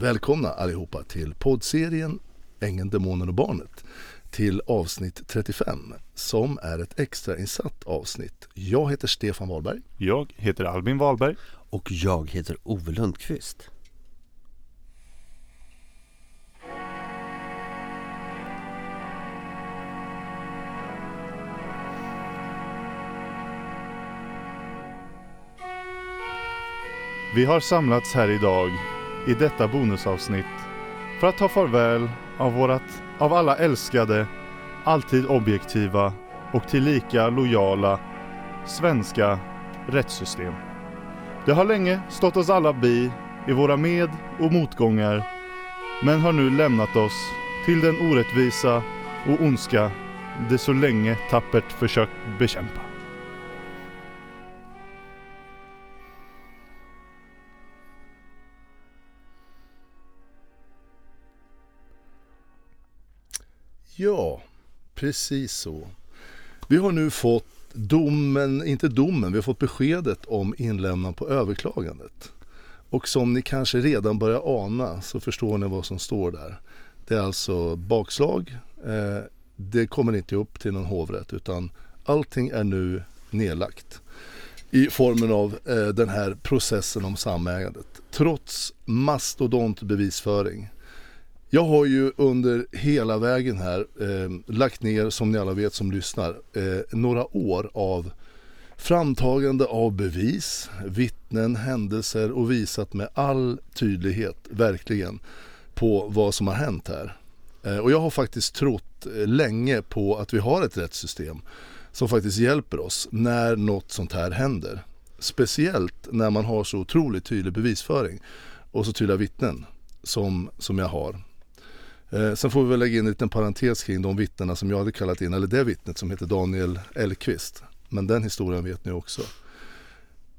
Välkomna allihopa till poddserien Ängeln, Demonen och Barnet till avsnitt 35 som är ett extrainsatt avsnitt. Jag heter Stefan Wahlberg. Jag heter Albin Wahlberg. Och jag heter Ove Lundqvist. Vi har samlats här idag i detta bonusavsnitt för att ta farväl av vårat, av alla älskade, alltid objektiva och tillika lojala svenska rättssystem. Det har länge stått oss alla bi i våra med och motgångar men har nu lämnat oss till den orättvisa och ondska det så länge tappert försökt bekämpa. Ja, precis så. Vi har nu fått domen, inte domen, vi har fått beskedet om inlämnan på överklagandet. Och som ni kanske redan börjar ana så förstår ni vad som står där. Det är alltså bakslag. Eh, det kommer inte upp till någon hovrätt utan allting är nu nedlagt i formen av eh, den här processen om samägandet. Trots mastodontbevisföring jag har ju under hela vägen här eh, lagt ner, som ni alla vet som lyssnar, eh, några år av framtagande av bevis, vittnen, händelser och visat med all tydlighet, verkligen, på vad som har hänt här. Eh, och jag har faktiskt trott eh, länge på att vi har ett rättssystem som faktiskt hjälper oss när något sånt här händer. Speciellt när man har så otroligt tydlig bevisföring och så tydliga vittnen som, som jag har. Eh, sen får vi väl lägga in en liten parentes kring de vittnena som jag hade kallat in, eller det vittnet som heter Daniel Elkvist. Men den historien vet ni också.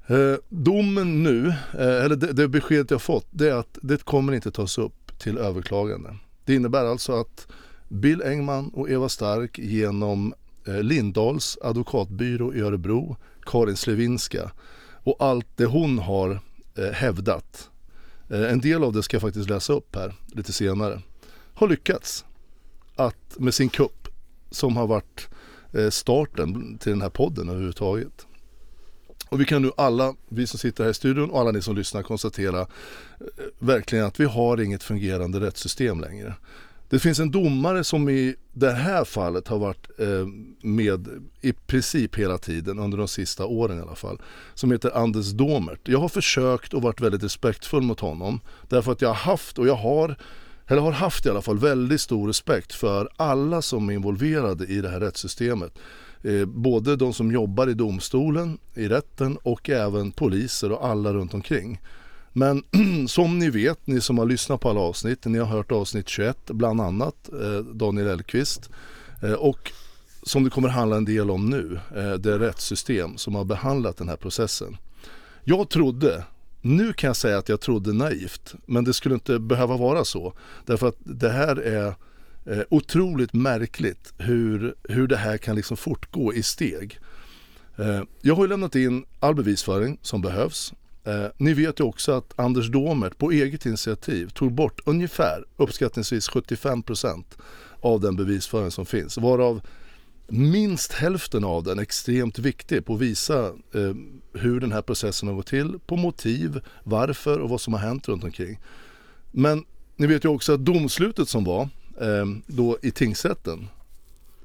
Eh, domen nu, eh, eller det, det beskedet jag fått, det är att det kommer inte tas upp till överklagande. Det innebär alltså att Bill Engman och Eva Stark genom eh, Lindahls advokatbyrå i Örebro, Karin Slevinska och allt det hon har eh, hävdat. Eh, en del av det ska jag faktiskt läsa upp här lite senare har lyckats att med sin kupp som har varit eh, starten till den här podden överhuvudtaget. Och vi kan nu alla, vi som sitter här i studion och alla ni som lyssnar konstatera eh, verkligen att vi har inget fungerande rättssystem längre. Det finns en domare som i det här fallet har varit eh, med i princip hela tiden, under de sista åren i alla fall, som heter Anders Domert. Jag har försökt och varit väldigt respektfull mot honom därför att jag har haft och jag har eller har haft i alla fall väldigt stor respekt för alla som är involverade i det här rättssystemet. Eh, både de som jobbar i domstolen, i rätten och även poliser och alla runt omkring. Men som ni vet, ni som har lyssnat på alla avsnitt, ni har hört avsnitt 21 bland annat, eh, Daniel Elkvist. Eh, och som det kommer handla en del om nu, eh, det rättssystem som har behandlat den här processen. Jag trodde nu kan jag säga att jag trodde naivt, men det skulle inte behöva vara så. Därför att det här är eh, otroligt märkligt hur, hur det här kan liksom fortgå i steg. Eh, jag har ju lämnat in all bevisföring som behövs. Eh, ni vet ju också att Anders Domert på eget initiativ tog bort ungefär uppskattningsvis 75% av den bevisföring som finns. Varav minst hälften av den extremt viktig på att visa eh, hur den här processen har gått till, på motiv, varför och vad som har hänt runt omkring. Men ni vet ju också att domslutet som var eh, då i tingsrätten,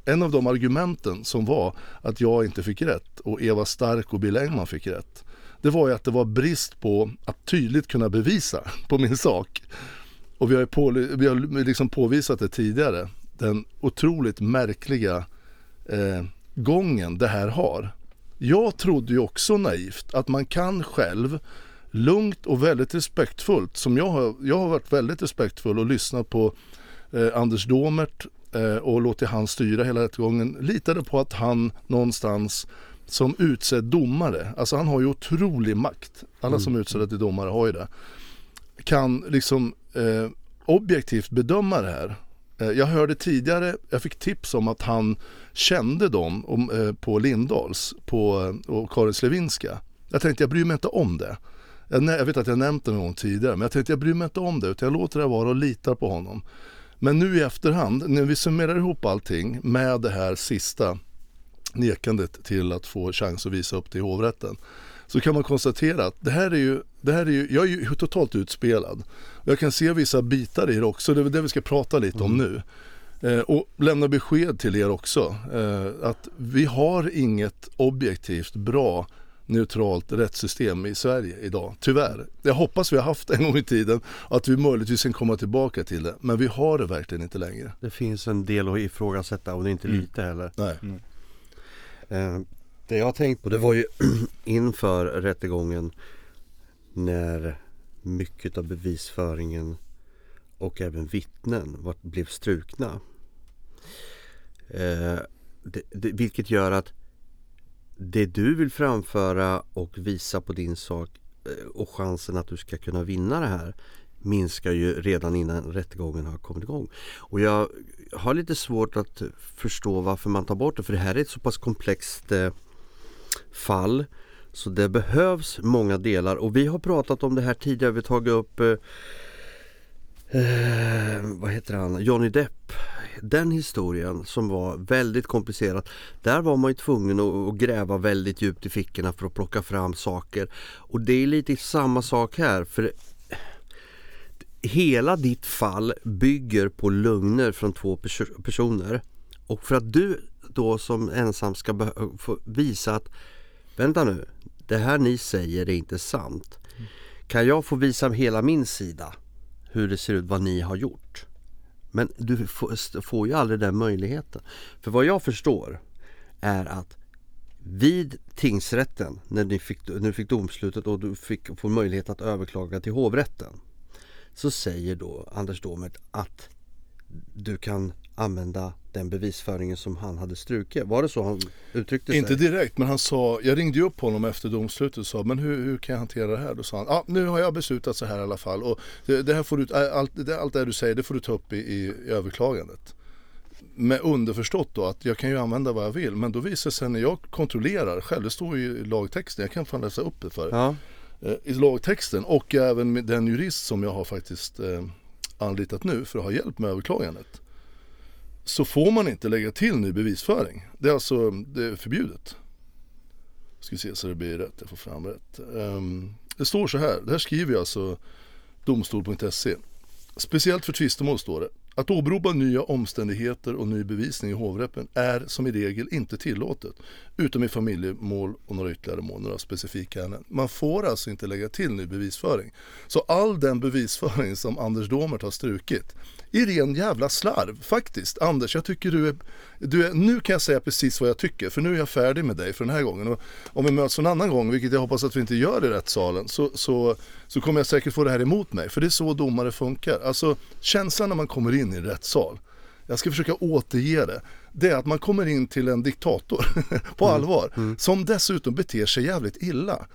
en av de argumenten som var att jag inte fick rätt och Eva Stark och Bill Engman fick rätt. Det var ju att det var brist på att tydligt kunna bevisa på min sak. Och vi har, på, vi har liksom påvisat det tidigare. Den otroligt märkliga eh, gången det här har. Jag trodde ju också naivt att man kan själv lugnt och väldigt respektfullt, som jag har, jag har varit väldigt respektfull och lyssnat på eh, Anders Domert eh, och låtit han styra hela rättegången, litade på att han någonstans som utsedd domare, alltså han har ju otrolig makt, alla mm. som är utsedda till domare har ju det, kan liksom eh, objektivt bedöma det här Eh, jag hörde tidigare, jag fick tips om att han kände dem om, eh, på Lindahls på, eh, och Karin Slevinska. Jag tänkte jag bryr mig inte om det. Jag, jag vet att jag nämnt det någon gång tidigare men jag tänkte jag bryr mig inte om det utan jag låter det vara och litar på honom. Men nu i efterhand, när vi summerar ihop allting med det här sista nekandet till att få chans att visa upp det i hovrätten så kan man konstatera att det här är ju, det här är ju jag är ju totalt utspelad. Jag kan se vissa bitar i det också, det är det vi ska prata lite om nu. Eh, och lämna besked till er också eh, att vi har inget objektivt bra neutralt rättssystem i Sverige idag, tyvärr. Jag hoppas vi har haft det en gång i tiden och att vi möjligtvis kan komma tillbaka till det, men vi har det verkligen inte längre. Det finns en del att ifrågasätta och det är inte Mm. lite heller. Nej. Eh, det jag har tänkt på det var ju inför rättegången när mycket av bevisföringen och även vittnen var, blev strukna. Eh, det, det, vilket gör att det du vill framföra och visa på din sak eh, och chansen att du ska kunna vinna det här minskar ju redan innan rättegången har kommit igång. Och jag har lite svårt att förstå varför man tar bort det för det här är ett så pass komplext eh, fall så det behövs många delar och vi har pratat om det här tidigare. Vi har tagit upp eh, eh, vad heter han? Johnny Depp. Den historien som var väldigt komplicerad. Där var man ju tvungen att, att gräva väldigt djupt i fickorna för att plocka fram saker. Och det är lite samma sak här. För hela ditt fall bygger på lögner från två perso- personer. Och för att du då som ensam ska få visa att vänta nu, det här ni säger är inte sant. Kan jag få visa hela min sida hur det ser ut, vad ni har gjort? Men du får, ju aldrig den möjligheten. För vad jag förstår är att vid tingsrätten, när du fick, när du fick domslutet och du fick få möjlighet att överklaga till hovrätten så säger då Anders Domert att du kan använda den bevisföringen som han hade strukit. Var det så han uttryckte sig? Inte direkt, men han sa, jag ringde ju upp honom efter domslutet och sa, men hur, hur kan jag hantera det här? Då sa han, ja nu har jag beslutat så här i alla fall och det, det här får du, allt, det, allt det du säger det får du ta upp i, i överklagandet. Med underförstått då att jag kan ju använda vad jag vill, men då visar det sig när jag kontrollerar själv, det står ju i lagtexten, jag kan fan läsa upp det för. Ja, Eh, i lagtexten och även med den jurist som jag har faktiskt eh, anlitat nu för att ha hjälp med överklagandet. Så får man inte lägga till ny bevisföring. Det är alltså det är förbjudet. Ska vi se så det blir rätt, jag får fram rätt. Um, det står så här, det här skriver jag alltså domstol.se. Speciellt för tvistemål står det. Att åberopa nya omständigheter och ny bevisning i hovrätten är som i regel inte tillåtet. Utom i familjemål och några ytterligare mål, några specifika ärenden. Man får alltså inte lägga till ny bevisföring. Så all den bevisföring som Anders Domert har strukit i ren jävla slarv faktiskt. Anders, jag tycker du är, du nu kan jag säga precis vad jag tycker för nu är jag färdig med dig för den här gången. Och om vi möts en annan gång, vilket jag hoppas att vi inte gör i rättssalen, så, så, så kommer jag säkert få det här emot mig. För det är så domare funkar. Alltså känslan när man kommer in i en rättssal, jag ska försöka återge det, det är att man kommer in till en diktator på allvar, som dessutom beter sig jävligt illa.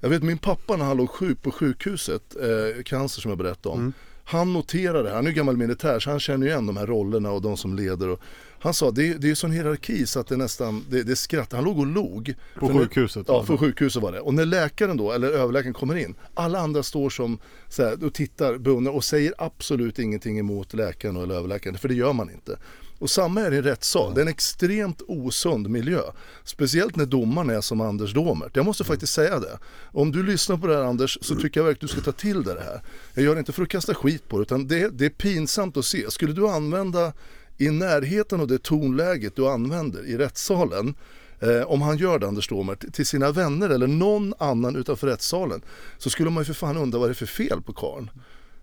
Jag vet min pappa när han låg sjuk på sjukhuset, eh, cancer som jag berättade om. Han noterade, han är ju gammal militär så han känner ju igen de här rollerna och de som leder. Och han sa det, är- det är sån hierarki så att det nästan, det, det skrattar. Han låg och log. På sjukhuset? Ja, alltså. på sjukhuset var det. Och när läkaren då, eller överläkaren kommer in, alla andra står som så här, och tittar, beundrar och säger absolut ingenting emot läkaren eller överläkaren, för det gör man inte. Och samma är det i en rättssal, det är en extremt osund miljö. Speciellt när domaren är som Anders Domert. Jag måste faktiskt säga det. Om du lyssnar på det här Anders, så tycker jag verkligen att du ska ta till dig det här. Jag gör det inte för att kasta skit på det, utan det, det är pinsamt att se. Skulle du använda i närheten av det tonläget du använder i rättssalen Eh, om han gör det, Anders Domert, till sina vänner eller någon annan utanför rättssalen så skulle man ju för fan undra vad det är för fel på karln.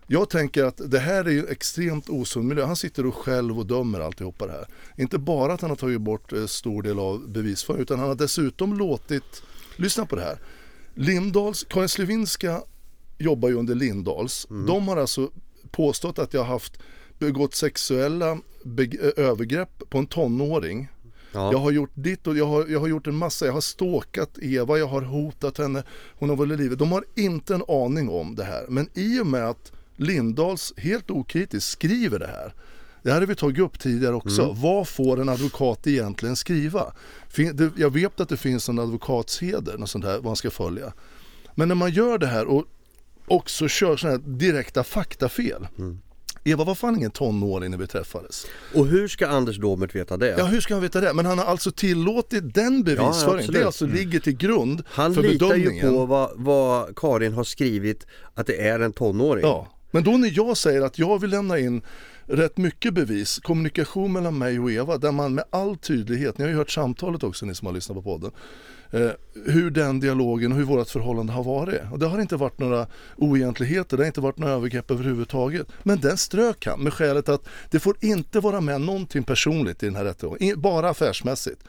Jag tänker att det här är ju extremt osund miljö. Han sitter och själv och dömer alltihopa det här. Inte bara att han har tagit bort eh, stor del av bevisföringen utan han har dessutom låtit, lyssna på det här, Lindahls, Karin Slevinska jobbar ju under Lindahls. De har alltså påstått att jag har haft begått sexuella beg- eh, övergrepp på en tonåring ja. jag har gjort ditt och jag har, jag har gjort en massa, jag har ståkat Eva, jag har hotat henne, hon har varit i livet. De har inte en aning om det här. Men i och med att Lindahls helt okritiskt skriver det här, det här har vi tagit upp tidigare också. Vad får en advokat egentligen skriva? Jag vet att det finns en advokatsheder, något sånt här, vad man ska följa. Men när man gör det här och också kör sådana här direkta faktafel. Eva var fan ingen tonåring när vi träffades. Och hur ska Anders Domert veta det? Ja hur ska han veta det? Men han har alltså tillåtit den bevisföringen. absolut. det alltså ligger till grund Han för litar ju bedömningen. på vad, vad Karin har skrivit att det är en tonåring. Ja, men då när jag säger att jag vill lämna in rätt mycket bevis, kommunikation mellan mig och Eva, där man med all tydlighet, ni har ju hört samtalet också ni som har lyssnat på podden, eh, hur den dialogen och hur vårt förhållande har varit. Och det har inte varit några oegentligheter, det har inte varit några övergrepp överhuvudtaget. Men den strök han med skälet att det får inte vara med någonting personligt i den här rättegången, bara affärsmässigt.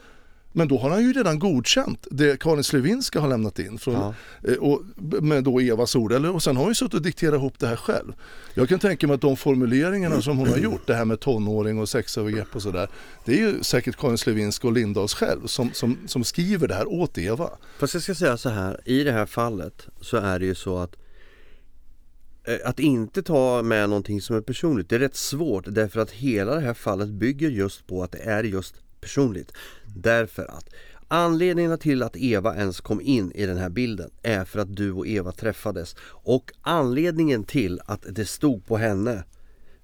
Men då har han ju redan godkänt det Karin Slevinska har lämnat in från, Ja. eh, och, med då Evas ord. Eller, och sen har hon ju suttit och dikterat ihop det här själv. Jag kan tänka mig att de formuleringarna som hon har gjort, det här med tonåring och sexövergrepp och sådär. Det är ju säkert Karin Slevinska och Lindahls själv som, som, som skriver det här åt Eva. Fast jag ska säga så här, i det här fallet så är det ju så att eh, att inte ta med någonting som är personligt, det är rätt svårt därför att hela det här fallet bygger just på att det är just personligt. Därför att anledningen till att Eva ens kom in i den här bilden är för att du och Eva träffades och anledningen till att det stod på henne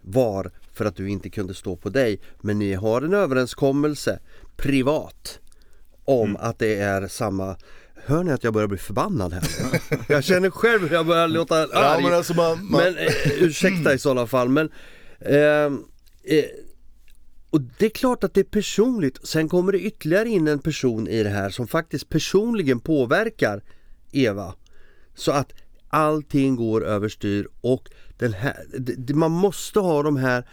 var för att du inte kunde stå på dig men ni har en överenskommelse privat om att det är samma Hör ni att jag börjar bli förbannad här? jag känner själv hur jag börjar låta arg. Ja, men alltså man, man, Men eh, ursäkta i sådana fall men ehm, eh, och det är klart att det är personligt. Sen kommer det ytterligare in en person i det här som faktiskt personligen påverkar Eva. Så att allting går överstyr och den här, man måste ha de här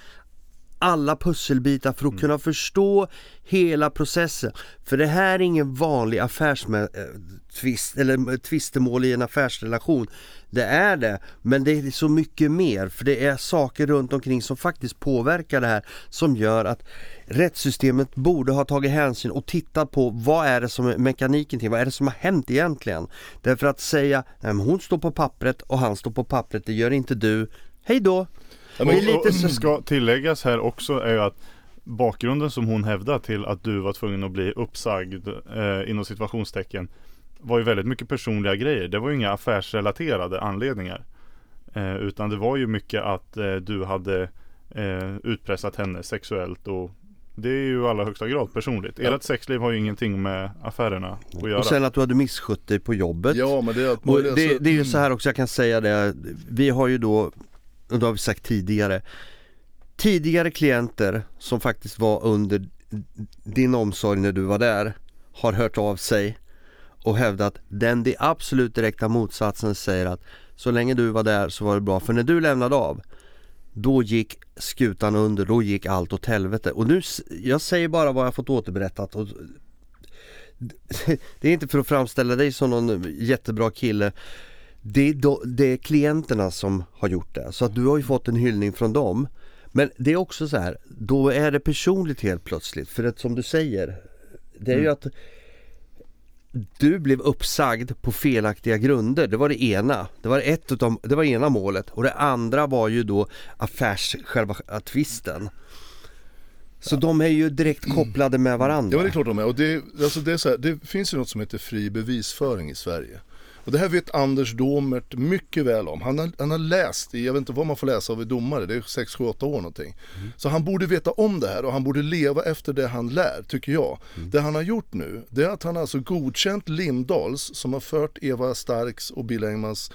alla pusselbitar för att kunna förstå hela processen. För det här är ingen vanlig affärstvist eller tvistemål i en affärsrelation. Det är det, men det är så mycket mer för det är saker runt omkring som faktiskt påverkar det här som gör att rättssystemet borde ha tagit hänsyn och tittat på vad är det som är mekaniken till, vad är det som har hänt egentligen? Därför att säga, nej men hon står på pappret och han står på pappret, det gör inte du. Hej då! Ja, Det men- är lite och, så- och ska tilläggas här också är ju att bakgrunden som hon hävdar till att du var tvungen att bli uppsagd eh, inom situationstecken var ju väldigt mycket personliga grejer. Det var ju inga affärsrelaterade anledningar. Eh, utan det var ju mycket att eh, du hade eh, utpressat henne sexuellt och det är ju i allra högsta grad personligt. Ert sexliv har ju ingenting med affärerna att göra. Och sen att du hade misskött dig på jobbet. ja men det är att Och alltså- det, det är ju så här också, jag kan säga det, vi har ju då, och det har vi sagt tidigare, tidigare klienter som faktiskt var under din omsorg när du var där har hört av sig och hävdat den det absolut direkta motsatsen säger att så länge du var där så var det bra för när du lämnade av då gick skutan under, då gick allt åt helvete. Och nu, jag säger bara vad jag fått återberättat och det är inte för att framställa dig som någon jättebra kille det är, då, det är klienterna som har gjort det, så att du har ju fått en hyllning från dem Men det är också så här, då är det personligt helt plötsligt för att som du säger Det är ju att du blev uppsagd på felaktiga grunder, det var det ena. Det var ett utav, det var ena målet och det andra var ju då affärs, själva tvisten. Så de är ju direkt kopplade med varandra. Ja det är klart de är. Och det, alltså det, är här, det finns ju något som heter fri bevisföring i Sverige. Och det här vet Anders Domert mycket väl om. Han har, han har läst jag vet inte vad man får läsa av i domare, det är 6, 7, 8 år någonting. Så han borde veta om det här och han borde leva efter det han lär, tycker jag. Det han har gjort nu, det är att han alltså godkänt Lindahls, som har fört Eva Starks och Bill Engmans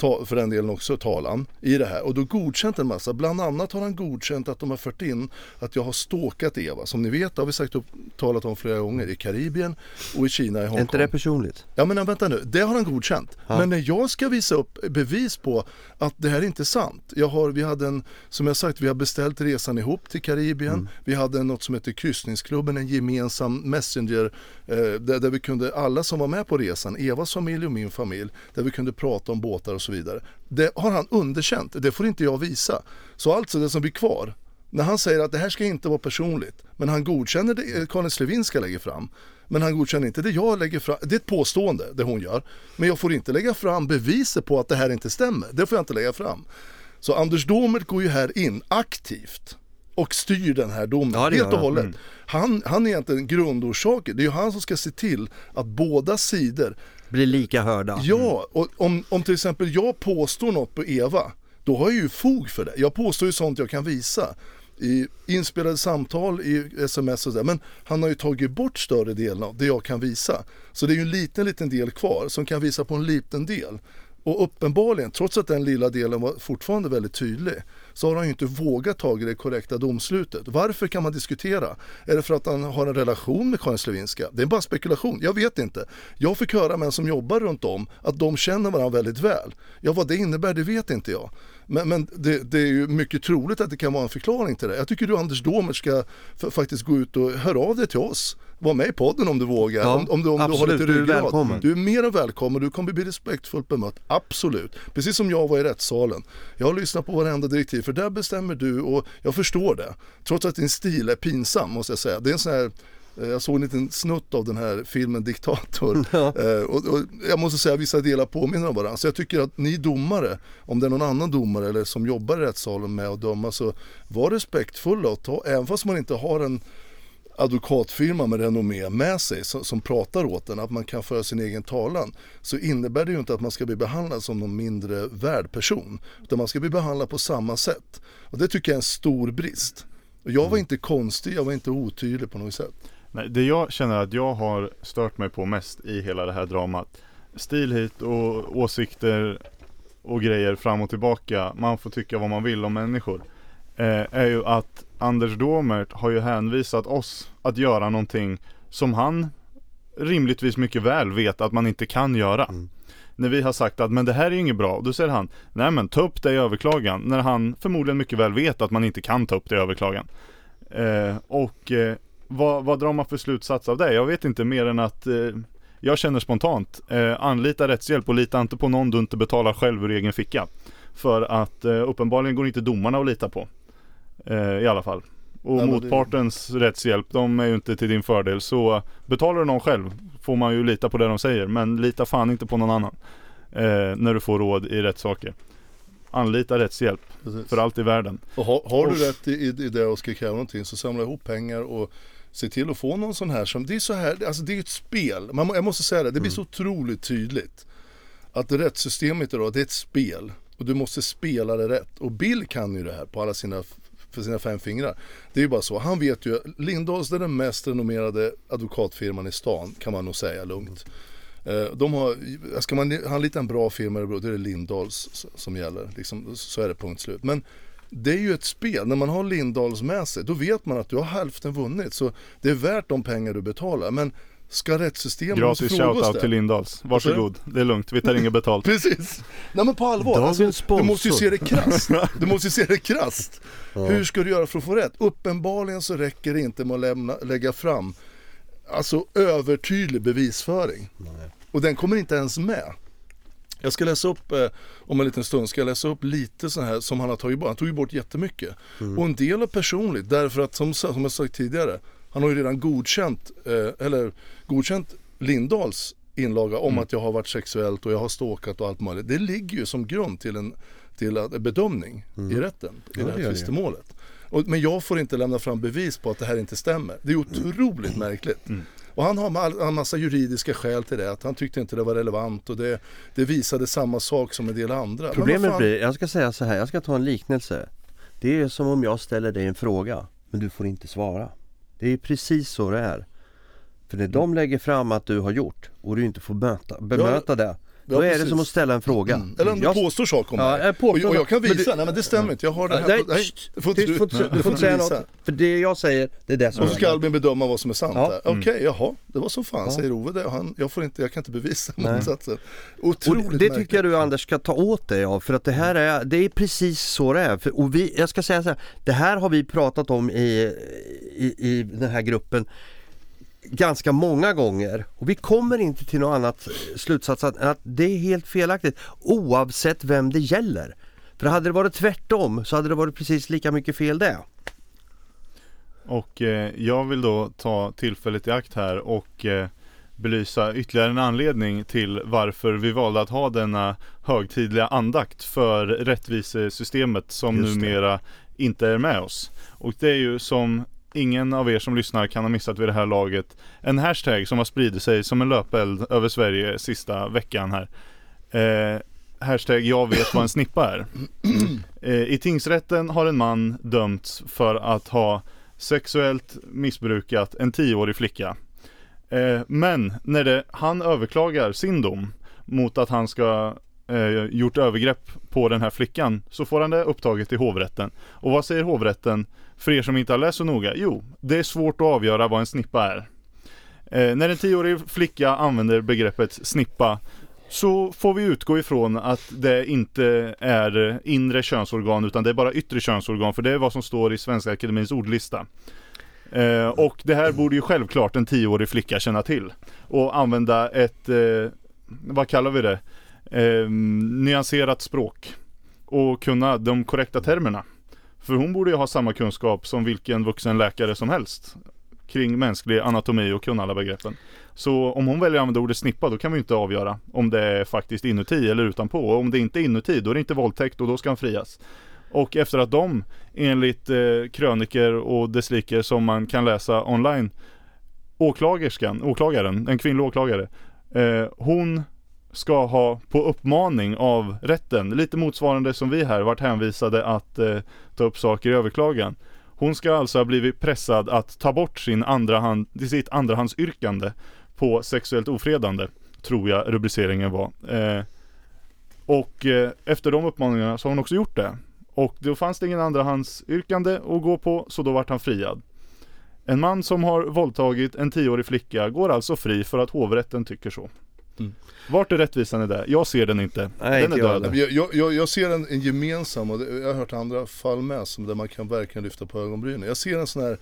för den delen också talan i det här och då godkänt en massa. Bland annat har han godkänt att de har fört in att jag har stalkat Eva. Som ni vet har vi sagt upp, talat om flera gånger i Karibien och i Kina i Är Hongkong. inte det personligt? Ja men vänta nu, det har han godkänt. Men när jag ska visa upp bevis på att det här är inte sant. Jag har, vi hade en, som jag sagt, vi har beställt resan ihop till Karibien. Vi hade något som heter kryssningsklubben, en gemensam messenger eh, där, där vi kunde, alla som var med på resan, Evas familj och min familj, där vi kunde prata om båtar och så vidare. Det har han underkänt, det får inte jag visa. Så alltså det som blir kvar, när han säger att det här ska inte vara personligt, men han godkänner det eh, Karin Slevinska lägger fram, men han godkänner inte det jag lägger fram. Det är ett påstående, det hon gör. Men jag får inte lägga fram beviset på att det här inte stämmer. Det får jag inte lägga fram. Så Anders Domert går ju här in aktivt och styr den här domen Ja, helt och han. hållet. Han, han är egentligen grundorsaken. Det är ju han som ska se till att båda sidor blir lika hörda. Ja, och om, om till exempel jag påstår något på Eva, då har jag ju fog för det. Jag påstår ju sånt jag kan visa i inspelade samtal, i sms och sådär. Men han har ju tagit bort större delen av det jag kan visa. Så det är ju en liten, liten del kvar som kan visa på en liten del. Och uppenbarligen, trots att den lilla delen var fortfarande väldigt tydlig, så har han ju inte vågat ta det korrekta domslutet. Varför kan man diskutera? Är det för att han har en relation med Karin Slevinska? Det är bara spekulation, jag vet inte. Jag fick höra män som jobbar runt om att de känner varandra väldigt väl. Ja, vad det innebär, det vet inte jag. Men, men det, det, är ju mycket troligt att det kan vara en förklaring till det. Jag tycker du Anders Domer ska faktiskt gå ut och höra av dig till oss. Var med i podden om du vågar. Ja, om, om, du, om absolut, du har lite du är ryggrad. välkommen. Du är mer än välkommen, du kommer bli respektfullt bemött, absolut. Precis som jag var i rättssalen. Jag har lyssnat på varenda direktiv, för där bestämmer du och jag förstår det. Trots att din stil är pinsam måste jag säga. Det är en sån här jag såg en liten snutt av den här filmen Diktator Ja. Eh, och, och jag måste säga att vissa delar påminner om varandra. Så jag tycker att ni domare, om det är någon annan domare eller som jobbar i rättssalen med att döma så var respektfulla och ta, även fast man inte har en advokatfirma med renommé med sig som, som pratar åt en, att man kan föra sin egen talan, så innebär det ju inte att man ska bli behandlad som någon mindre värd person, utan man ska bli behandlad på samma sätt. Och det tycker jag är en stor brist. Och jag var inte konstig, jag var inte otydlig på något sätt. Nej, det jag känner att jag har stört mig på mest i hela det här dramat Stil hit och åsikter och grejer fram och tillbaka Man får tycka vad man vill om människor eh, Är ju att Anders Domert har ju hänvisat oss att göra någonting som han rimligtvis mycket väl vet att man inte kan göra. När vi har sagt att men det här är ju inget bra, då säger han Nej men ta upp det i överklagan När han förmodligen mycket väl vet att man inte kan ta upp det i överklagan. Eh, Och eh, vad, vad drar man för slutsats av det? Jag vet inte mer än att eh, jag känner spontant, eh, anlita rättshjälp och lita inte på någon du inte betalar själv ur egen ficka. För att eh, uppenbarligen går inte domarna att lita på. Eh, I alla fall. Och Ja, men det- motpartens rättshjälp, de är ju inte till din fördel. Så betalar du någon själv får man ju lita på det de säger. Men lita fan inte på någon annan. Eh, när du får råd i rättssaker. Anlita rättshjälp, Precis. för allt i världen. Och har, har Och- du rätt i, i, i det och ska kräva någonting så samla ihop pengar och se till att få någon sån här som, det är så här, alltså det är ett spel. Man, jag måste säga det, det blir så otroligt tydligt. Att rättssystemet idag, det är ett spel. Och du måste spela det rätt. Och Bill kan ju det här på alla sina, för sina fem fingrar. Det är ju bara så, han vet ju, Lindahls är den mest renommerade advokatfirman i stan kan man nog säga lugnt. Eh, De har, ska man ha en bra firma då är det Lindahls som gäller. Liksom, så är det punkt slut. Men det är ju ett spel, när man har Lindahls med sig, då vet man att du har hälften vunnit. Så det är värt de pengar du betalar. Men ska rättssystemet, Gratis fråga oss shoutout till Lindahls. Varsågod, det är lugnt. Vi tar inget betalt. Precis. Nej men på allvar, alltså, du måste ju se det krasst. Du måste ju se det krasst. Hur ska du göra för att få rätt? Uppenbarligen så räcker det inte med att lämna, lägga fram alltså övertydlig bevisföring. Och den kommer inte ens med. Jag ska läsa upp, eh, om en liten stund, ska jag läsa upp lite så här som han har tagit bort. Han tog ju bort jättemycket. Och en del är personligt därför att som, som jag sagt tidigare, han har ju redan godkänt, eh, eller godkänt Lindahls inlaga om att jag har varit sexuellt och jag har stalkat och allt möjligt. Det ligger ju som grund till en, till en bedömning i rätten, i Ja, det här tvistemålet. Men jag får inte lämna fram bevis på att det här inte stämmer. Det är otroligt märkligt. Och han har en massa juridiska skäl till det. Att han tyckte inte det var relevant och det, det visade samma sak som en del andra. Problemet fan- blir, jag ska säga så här, jag ska ta en liknelse. Det är som om jag ställer dig en fråga, men du får inte svara. Det är precis så det är. För när de lägger fram att du har gjort och du inte får möta, bemöta det, då är det som att ställa en fråga. Mm. Eller om du Jag- påstår saker om Ja, mig. och, och jag kan Men visa, du- nej men det stämmer inte. Jag har det här. Nej, nej, shh, det får inte du får inte, du får inte säga något. För det jag säger, det är det som Och så ska Albin bedöma vad som är sant Ja. där. Okej, jaha, det var så fan Ja. säger Ove det. Han, jag, får inte, jag kan inte bevisa Nej. motsatsen. Och Otroligt det, det märkligt. tycker jag du Anders ska ta åt dig av för att det här är, det är precis så det är. För, och vi, jag ska säga så här, det här har vi pratat om i, i, i den här gruppen ganska många gånger och vi kommer inte till något annat slutsats än att det är helt felaktigt oavsett vem det gäller. För hade det varit tvärtom så hade det varit precis lika mycket fel det. Och eh, jag vill då ta tillfället i akt här och eh, belysa ytterligare en anledning till varför vi valde att ha denna högtidliga andakt för rättvisesystemet som Just det. numera inte är med oss. Och det är ju som ingen av er som lyssnar kan ha missat vid det här laget en hashtag som har spridit sig som en löpeld över Sverige sista veckan här. Eh, hashtag jag vet vad en snippa är. Eh, I tingsrätten har en man dömts för att ha sexuellt missbrukat en tioårig flicka. Eh, men när det, han överklagar sin dom mot att han ska eh, gjort övergrepp på den här flickan så får han det upptaget i hovrätten. Och vad säger hovrätten för er som inte har läst så noga? Jo, det är svårt att avgöra vad en snippa är. Eh, när en tioårig flicka använder begreppet snippa så får vi utgå ifrån att det inte är inre könsorgan utan det är bara yttre könsorgan för det är vad som står i Svenska Akademins ordlista. Eh, och det här borde ju självklart en tioårig flicka känna till och använda ett, eh, vad kallar vi det, eh, nyanserat språk och kunna de korrekta termerna. För hon borde ju ha samma kunskap som vilken vuxen läkare som helst kring mänsklig anatomi och kunna alla begreppen. Så om hon väljer att använda ordet snippa då kan vi inte avgöra om det är faktiskt inuti eller utanpå. Och om det inte är inuti då är det inte våldtäkt och då ska han frias. Och efter att de enligt eh, kröniker och desliker som man kan läsa online åklagerskan, åklagaren, en kvinnlig åklagare eh, hon ska ha på uppmaning av rätten, lite motsvarande som vi här varit hänvisade att eh, ta upp saker i överklagan. Hon ska alltså ha blivit pressad att ta bort sin andrahand, sitt andrahandsyrkande på sexuellt ofredande, tror jag rubriceringen var. Eh, och eh, efter de uppmaningarna så har hon också gjort det. Och då fanns det ingen andrahandsyrkande att gå på, så då vart han friad. En man som har våldtagit en tioårig flicka går alltså fri för att hovrätten tycker så. Mm. Vart är rättvisan i det? Jag ser den inte. Nej, den är död. Jag, jag, jag ser en, en gemensam, och det, jag har hört andra fall med, som där man kan verkligen lyfta på ögonbrynen. Jag ser en sån här,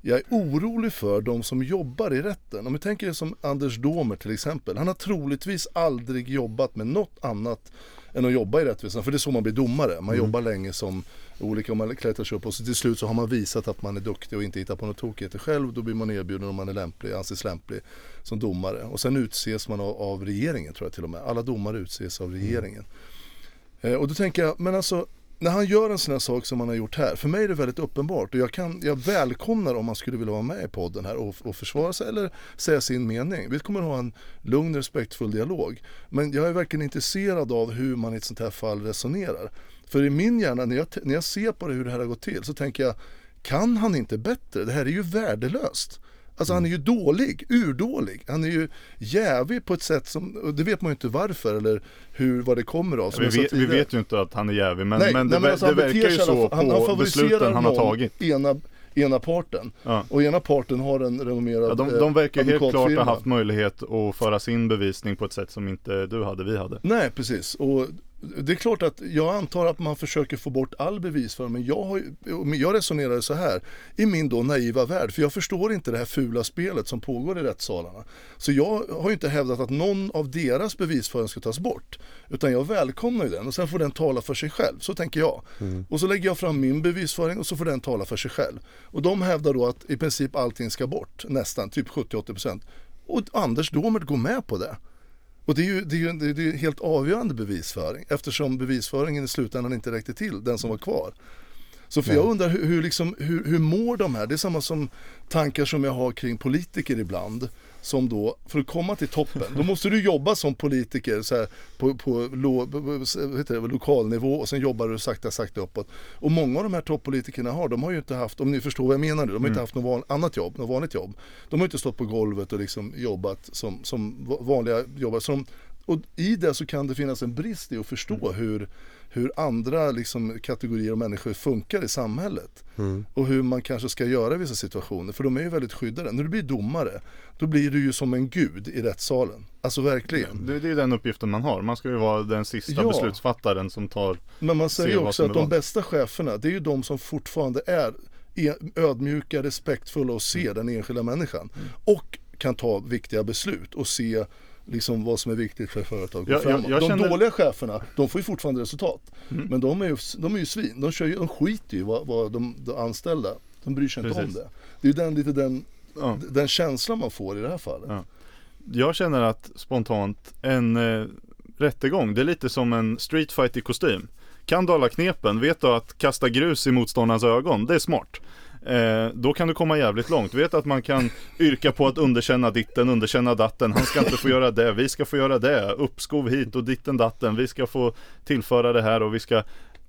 jag är orolig för de som jobbar i rätten. Om vi tänker er som Anders Domer till exempel. Han har troligtvis aldrig jobbat med något annat än att jobba i rättvisan. För det är så man blir domare. Man jobbar länge som olika, om man klättrar sig upp och så till slut så har man visat att man är duktig och inte hittar på något tokigheter själv. Då blir man erbjuden om man är lämplig, anses lämplig som domare. Och sen utses man av, av regeringen tror jag till och med. Alla domare utses av regeringen. Eh, och då tänker jag, men alltså när han gör en sån här sak som han har gjort här, för mig är det väldigt uppenbart och jag, kan, jag välkomnar om man skulle vilja vara med i podden här och, och försvara sig eller säga sin mening. Vi kommer att ha en lugn respektfull dialog. Men jag är verkligen intresserad av hur man i ett sånt här fall resonerar. För i min hjärna, när jag, när jag ser på det, hur det här har gått till, så tänker jag, kan han inte bättre? Det här är ju värdelöst. Alltså han är ju dålig, urdålig. Han är ju jävig på ett sätt som, det vet man ju inte varför eller hur, vad det kommer av. Vi vet, vi vet ju inte att han är jävig men, Nej, men det, nej, men alltså, det han verkar ju så han- han på favoriserar besluten han har tagit. Ena, ena parten. Ja. Och ena parten har en renommerad Ja, de, eh, de verkar helt klart ha haft möjlighet att föra sin bevisning på ett sätt som inte du hade, vi hade. Nej, precis. Och det är klart att jag antar att man försöker få bort all bevisföring men jag, har, jag resonerar så här i min då naiva värld för jag förstår inte det här fula spelet som pågår i rättssalarna. Så jag har ju inte hävdat att någon av deras bevisföring ska tas bort utan jag välkomnar ju den och sen får den tala för sig själv, så tänker jag. Och så lägger jag fram min bevisföring och så får den tala för sig själv. Och de hävdar då att i princip allting ska bort, nästan, typ 70-80% och Anders Domert går med på det. Och det är ju, det är ju det är ju helt avgörande bevisföring eftersom bevisföringen i slutändan inte räckte till, den som var kvar. Så för jag undrar hur, hur, liksom, hur, hur mår de här? Det är samma som tankar som jag har kring politiker ibland. Som då, för att komma till toppen, då måste du jobba som politiker så här, på, på, lo, det, lokalnivå och sen jobbar du sakta, sakta uppåt. Och många av de här toppolitikerna har, de har ju inte haft, om ni förstår vad jag menar nu, de har inte haft något van, annat jobb, något vanligt jobb. De har inte stått på golvet och liksom jobbat som, som va- vanliga jobbare. Så de, och i det så kan det finnas en brist i att förstå hur, hur andra liksom, kategorier av människor funkar i samhället. Och hur man kanske ska göra i vissa situationer. För de är ju väldigt skyddade. När du blir domare, då blir du ju som en gud i rättssalen. Alltså verkligen. Det, det är den uppgiften man har. Man ska ju vara den sista Ja. beslutsfattaren som tar Men man säger ju också att de bästa cheferna, det är ju de som fortfarande är e- ödmjuka, respektfulla och ser den enskilda människan. Och kan ta viktiga beslut och se liksom vad som är viktigt för företaget. Jag- jag- framåt. jag de känner- dåliga cheferna, de får ju fortfarande resultat. Men de är ju, de är ju svin, de, kör ju, de skiter ju vad, vad de, de anställda, de bryr sig inte Precis. om det. Det är ju den, lite den, ja. den känslan man får i det här fallet. Ja. Jag känner att spontant en eh, rättegång, det är lite som en streetfight i kostym. Kan du alla knepen, vet du att kasta grus i motståndarens ögon, det är smart eh, Då kan du komma jävligt långt. Vet att man kan yrka på att underkänna ditten, underkänna datten. Han ska inte få göra det, vi ska få göra det. Uppskov hit och ditten datten. Vi ska få tillföra det här och vi ska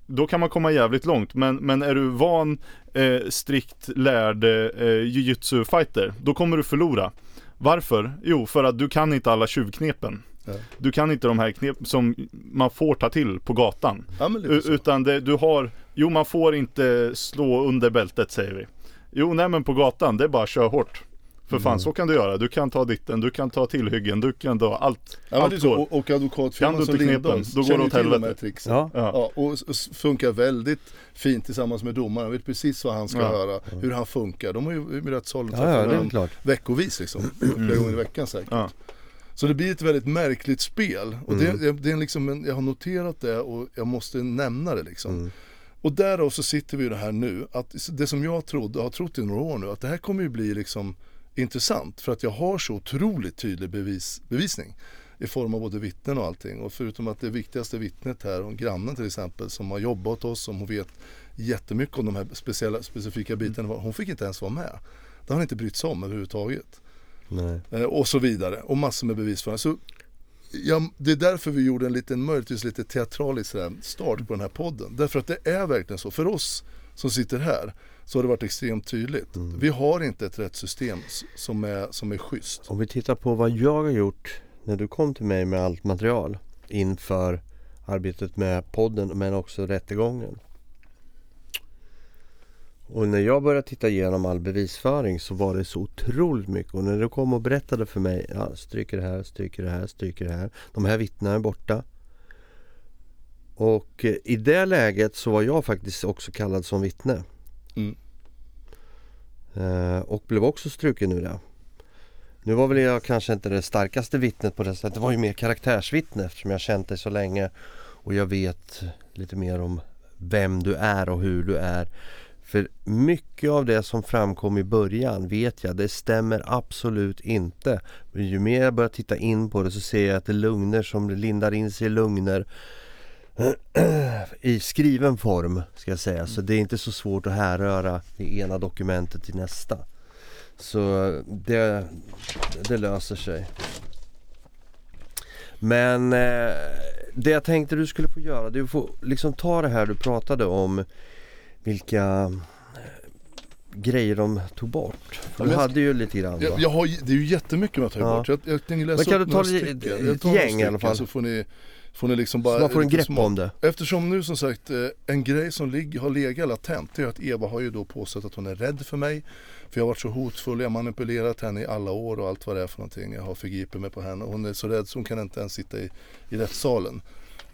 då kan man komma jävligt långt, men, men är du van eh, strikt lärd eh, jujutsu fighter, då kommer du förlora. Varför? Jo, för att du kan inte alla tjuvknepen. Ja. Du kan inte de här knep som man får ta till på gatan. Ja, men lite U- så. utan det, du har, jo man får inte slå under bältet säger vi. Jo nej men på gatan, det är bara att köra hårt. För fan så kan du göra, du kan ta ditten, du kan ta tillhyggen, du kan ta allt. Ja, allt så. går. Och, och advokatfirman Kan du som knepen, då går det åt helvete. tricksen. Ja. Ja. Ja, och funkar väldigt fint tillsammans med domaren. vet precis vad han ska Ja. höra, hur han funkar. De har ju i rättssalen Ja, ja, det är varandra klart. veckovis liksom. Flera gånger i veckan säkert. Så det blir ett väldigt märkligt spel. Och det, det, det är liksom en, jag har noterat det och jag måste nämna det liksom. Mm. Och därav så sitter vi det här nu, att det som jag trodde, har trott i några år nu, att det här kommer ju bli liksom intressant för att jag har så otroligt tydlig bevis, bevisning i form av både vittnen och allting. Och förutom att det viktigaste vittnet här, och grannen till exempel, som har jobbat åt oss, som hon vet jättemycket om de här speciella, specifika bitarna, hon fick inte ens vara med. Det har han inte brytt sig om överhuvudtaget. Nej. Eh, och så vidare. Och massor med bevisföring. Så ja, det är därför vi gjorde en liten, möjligtvis lite teatralisk start på den här podden. Därför att det är verkligen så. För oss som sitter här så har det varit extremt tydligt. Vi har inte ett rättssystem som är, som är schysst. Om vi tittar på vad jag har gjort när du kom till mig med allt material inför arbetet med podden men också rättegången. Och när jag började titta igenom all bevisföring så var det så otroligt mycket. Och när du kom och berättade för mig, ja, stryker det här, stryker det här, stryker det här. De här vittnena är borta. Och eh, i det läget så var jag faktiskt också kallad som vittne. Mm. Eh, och blev också struken ur det. Nu var väl jag kanske inte det starkaste vittnet på det sättet. Det var ju mer karaktärsvittne eftersom jag känt dig så länge. Och jag vet lite mer om vem du är och hur du är. För mycket av det som framkom i början vet jag, det stämmer absolut inte. Men ju mer jag börjar titta in på det så ser jag att det är lugner som lindar in sig i lugner i skriven form ska jag säga. Så det är inte så svårt att härröra det ena dokumentet till nästa. Så det, det löser sig. Men eh, det jag tänkte du skulle få göra det är att få liksom ta det här du pratade om vilka eh, grejer de tog bort. De men- hade ju lite grann? Jag, jag har, det är ju jättemycket man tar Ja. bort. Jag, jag tänker läsa Men kan upp du ta stycken. ett Jag gäng i alla stycken fall? Så får ni, får ni liksom bara Så man får en grepp små- om det. Eftersom nu som sagt eh, en grej som ligger, har legat latent det är att Eva har ju då påstått att hon är rädd för mig. För jag har varit så hotfull, jag har manipulerat henne i alla år och allt vad det är för någonting. Jag har förgripit mig på henne. Hon är så rädd så hon kan inte ens sitta i, i rättssalen.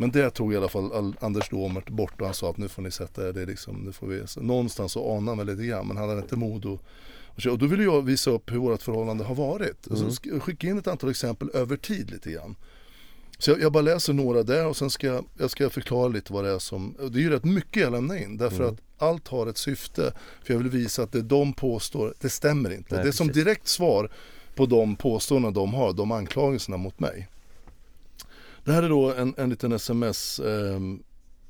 Men det tog i alla fall Al- Anders Domert bort och han sa att nu får ni sätta er, det liksom, nu får vi, så någonstans så anar han väl lite grann men han hade inte mod att och då ville jag visa upp hur vårt förhållande har varit. Mm. sk- skicka in ett antal exempel över tid lite grann. Så jag, jag bara läser några där och sen ska jag, jag ska förklara lite vad det är som, det är ju rätt mycket jag lämnar in därför Mm. att allt har ett syfte. För jag vill visa att det de påstår, det stämmer inte. Nej, det är som precis. direkt svar på de påståenden de har, de anklagelserna mot mig. Det här är då en, en liten sms, eh,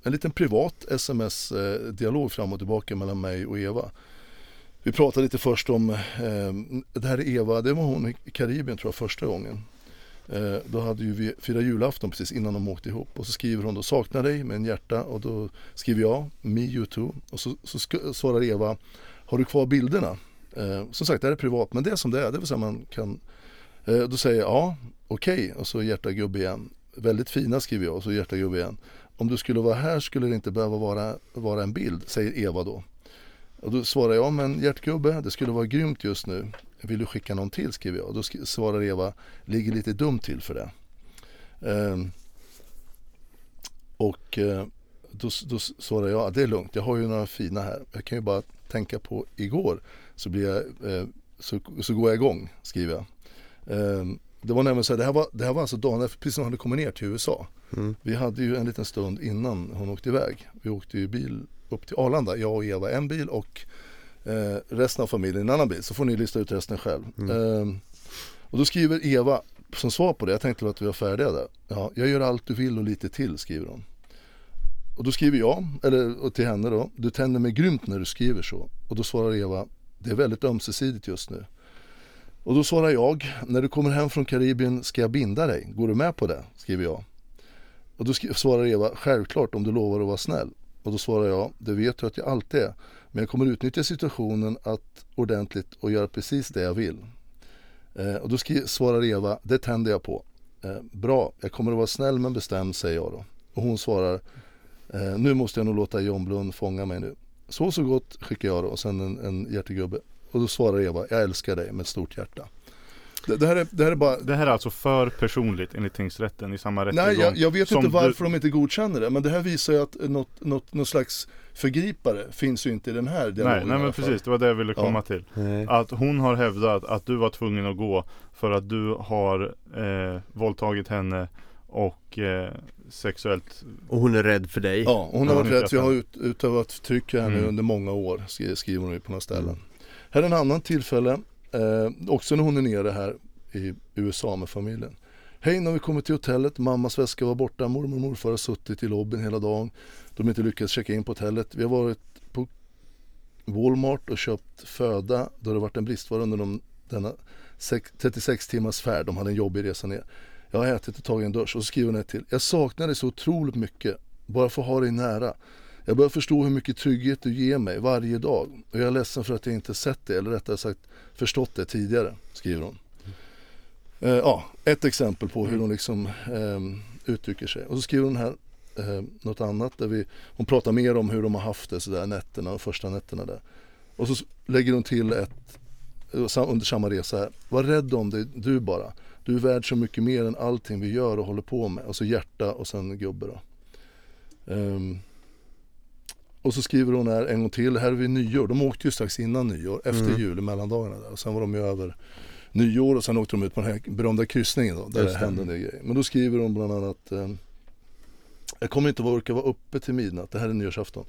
en liten privat sms-dialog eh, fram och tillbaka mellan mig och Eva. Vi pratade lite först om, eh, det här är Eva, det var hon i Karibien tror jag första gången. Eh, då hade ju vi firat julafton precis innan de åkte ihop och så skriver hon då saknar dig med en hjärta och då skriver jag me you too och så, så svarar Eva har du kvar bilderna? Eh, som sagt det här är privat men det är som det är, det vill säga man kan eh, då säger jag ja okej och så hjärta gubbe igen väldigt fina skriver jag och så hjärta gubbe igen om du skulle vara här skulle det inte behöva vara, vara en bild säger Eva då och då svarar jag men hjärtgubbe det skulle vara grymt just nu vill du skicka någon till skriver jag och då sk- svarar Eva ligger lite dumt till för det. Ehm, och eh, då, då svarar jag det är lugnt, jag har ju några fina här. Jag kan ju bara tänka på igår så, blir jag, eh, så, så går jag igång, skriver jag. Ehm, det var nämligen så här, det här var, det här var alltså dagen efter, precis när hon hade kommit ner till USA. Mm. Vi hade ju en liten stund innan hon åkte iväg. Vi åkte ju bil upp till Arlanda, jag och Eva en bil och eh, resten av familjen en annan bil. Så får ni lista ut resten själv. Ehm, och då skriver Eva som svar på det, jag tänkte att vi var färdiga där. Ja, jag gör allt du vill och lite till skriver hon. och då skriver jag, eller till henne då, du tänder mig grymt när du skriver så. Och då svarar Eva, det är väldigt ömsesidigt just nu. Och då svarar jag, när du kommer hem från Karibien ska jag binda dig, går du med på det? Skriver jag. Och då svarar Eva, självklart om du lovar att vara snäll. Och då svarar jag, det vet du att jag alltid är. Men jag kommer utnyttja situationen att ordentligt och göra precis det jag vill. Eh, och då svarar Eva, det tänder jag på. Eh, bra, jag kommer att vara snäll men bestämd säger jag då. Och hon svarar, eh, nu måste jag nog låta John Blund fånga mig nu. Så så gott skickar jag då och sen en, en hjärtegubbe. Och då svarar Eva, jag älskar dig med ett stort hjärta. Det, det, här är, det här är bara... Det här är alltså för personligt enligt tingsrätten i samma rättegång? Nej, jag, jag vet inte varför du... de inte godkänner det. Men det här visar ju att något, något, något slags förgripare finns ju inte i den här dialogen. Nej, nej men precis, det var det jag ville komma ja. till. Nej. Att hon har hävdat att du var tvungen att gå för att du har eh, våldtagit henne och eh, sexuellt Och hon är rädd för dig? Ja, hon har varit rädd jag har ut, utövat tryck här mm. under många år skriver hon ju på några ställen. Här är en annan tillfälle, eh, också när hon är nere här i USA med familjen. Hej, när vi kommer till hotellet, mammas väska var borta, mormor och morfar har suttit i lobbyn hela dagen. De har inte lyckats checka in på hotellet. Vi har varit på Walmart och köpt föda då det varit en bristvara under de, denna 36 timmars färd. De hade en jobbig resa ner. Jag har ätit och tagit en dusch och så skriver hon ett till. Jag saknar dig så otroligt mycket. Bara få ha dig nära. Jag börjar förstå hur mycket trygghet du ger mig varje dag. Och jag är ledsen för att jag inte sett det, eller rättare sagt förstått det tidigare, skriver hon. Eh, ja, ett exempel på hur hon liksom eh, uttrycker sig. Och så skriver hon här eh, något annat där vi, hon pratar mer om hur de har haft det sådär nätterna, första nätterna där. Och så lägger hon till ett, under samma resa här, var rädd om dig du bara. Du är värd så mycket mer än allting vi gör och håller på med. Och så hjärta och sen gubbe då. Um, och så skriver hon här en gång till, här är vi nyår. De åkte ju strax innan nyår, efter mm. jul, i mellandagarna där. Och sen var de ju över nyår och sen åkte de ut på den här berömda kryssningen då, där det hände en del grejer. Men då skriver hon bland annat, eh, jag kommer inte att orka vara uppe till midnatt, det här är nyårsafton.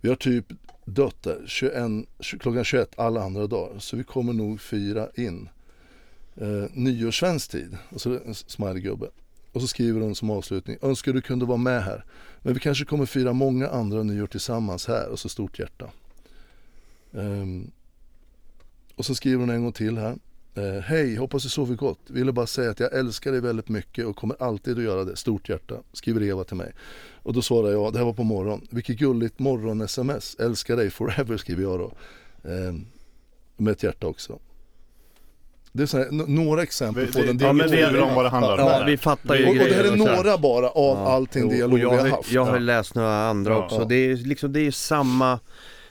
Vi har typ dött där 21, klockan 21 alla andra dagar, så vi kommer nog fira in eh, nyårssvensk tid. Och så en smileygubbe. Och så skriver hon som avslutning, önskar du kunde vara med här. Men vi kanske kommer fira många andra nyår tillsammans här och så stort hjärta. Um, och så skriver hon en gång till här. Uh, Hej, hoppas du sover gott. Ville bara säga att jag älskar dig väldigt mycket och kommer alltid att göra det. Stort hjärta. Skriver Eva till mig. Och då svarar jag, det här var på morgon. Vilket gulligt morgon-sms. Älskar dig forever skriver jag då. Um, med ett hjärta också. Det är såhär, några exempel på den men det om vad det handlar om. Ja, vi fattar ju och, och det här är några bara av ja. allting dialog vi har haft. Jag har läst några andra ja. också. Det är liksom, det är samma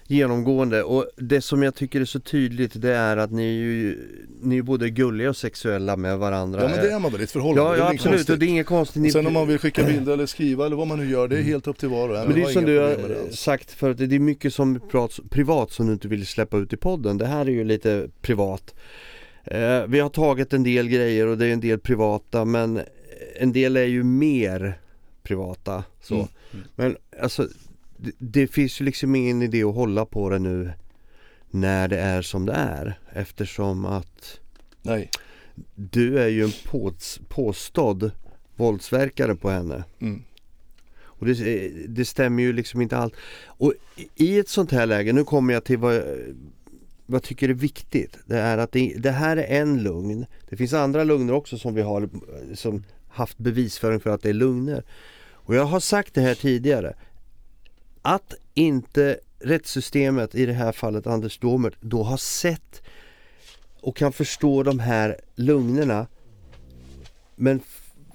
genomgående och det som jag tycker är så tydligt det är att ni är ju Ni är både gulliga och sexuella med varandra Ja men det är man väl i ett förhållande? Ja, ja absolut konstigt. och det är inget konstigt Sen om man vill skicka bilder eller skriva eller vad man nu gör Det är helt upp till var och en Men det är som du har sagt förut, det är mycket som privat som du inte vill släppa ut i podden Det här är ju lite privat eh, Vi har tagit en del grejer och det är en del privata men en del är ju mer privata så. Mm. Mm. Men alltså det, finns ju liksom ingen idé att hålla på det nu när det är som det är eftersom att Nej. Du är ju en på, påstådd våldsverkare på henne. Mm. Och det, det, stämmer ju liksom inte allt. Och i ett sånt här läge, nu kommer jag till vad jag tycker är viktigt. Det är att det, det, här är en lugn. Det finns andra lugner också som vi har som haft bevisföring för att det är lugner. Och jag har sagt det här tidigare att inte rättssystemet, i det här fallet Anders Domert, då har sett och kan förstå de här lugnerna men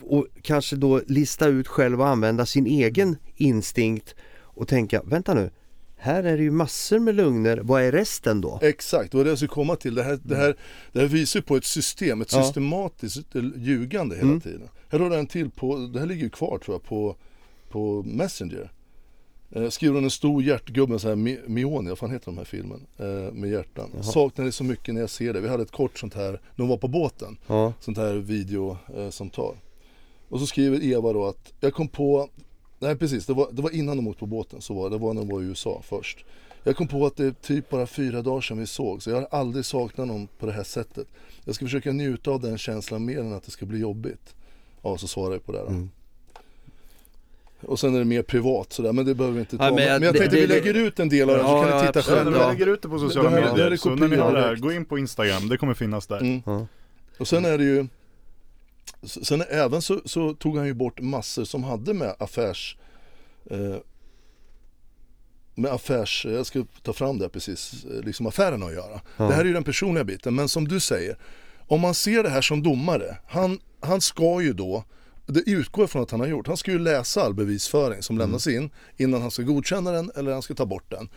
och kanske då lista ut själv och använda sin egen instinkt och tänka, vänta nu, här är det ju massor med lugner, vad är resten då? Exakt, det var det jag skulle komma till. Det här, det här, det här visar på ett system, ett ja. systematiskt ljugande hela mm. tiden. Här har du en till på, det här ligger ju kvar tror jag på, på Messenger. Eh, skriver hon en stor hjärtgubbe, så här Mioni, vad fan heter de här filmen? Eh, med hjärtan. Jaha. Saknar det så mycket när jag ser det. Vi hade ett kort sånt här, när hon var på båten. Ja. Sånt här videosamtal. Eh, och så skriver Eva då att jag kom på, nej precis, det var, det var innan de åkte på båten, så var det, det var när de var i USA först. Jag kom på att det är typ bara fyra dagar sedan vi såg, så jag har aldrig saknat någon på det här sättet. Jag ska försöka njuta av den känslan mer än att det ska bli jobbigt. Ja, så svarar jag på det. Då. Mm. Och sen är det mer privat sådär, men det behöver vi inte ta. Ja, men men, jag- jag det- tänkte vi det- lägger ut en del av det så Ja, kan ni titta absolut. Ja, själva. vi lägger ut det på sociala Det här- det medier. här är så när ni har det här, gå in på Instagram, det kommer finnas där. Mm. Ja. Och sen är det ju Sen även så, så tog han ju bort massor som hade med affärs eh, Med affärs, jag ska ta fram det precis, eh, liksom affärerna att göra. Ja. Det här är ju den personliga biten, men som du säger Om man ser det här som domare, han, han ska ju då det utgår från att han har gjort. Han ska ju läsa all bevisföring som lämnas in innan han ska godkänna den eller han ska ta bort den.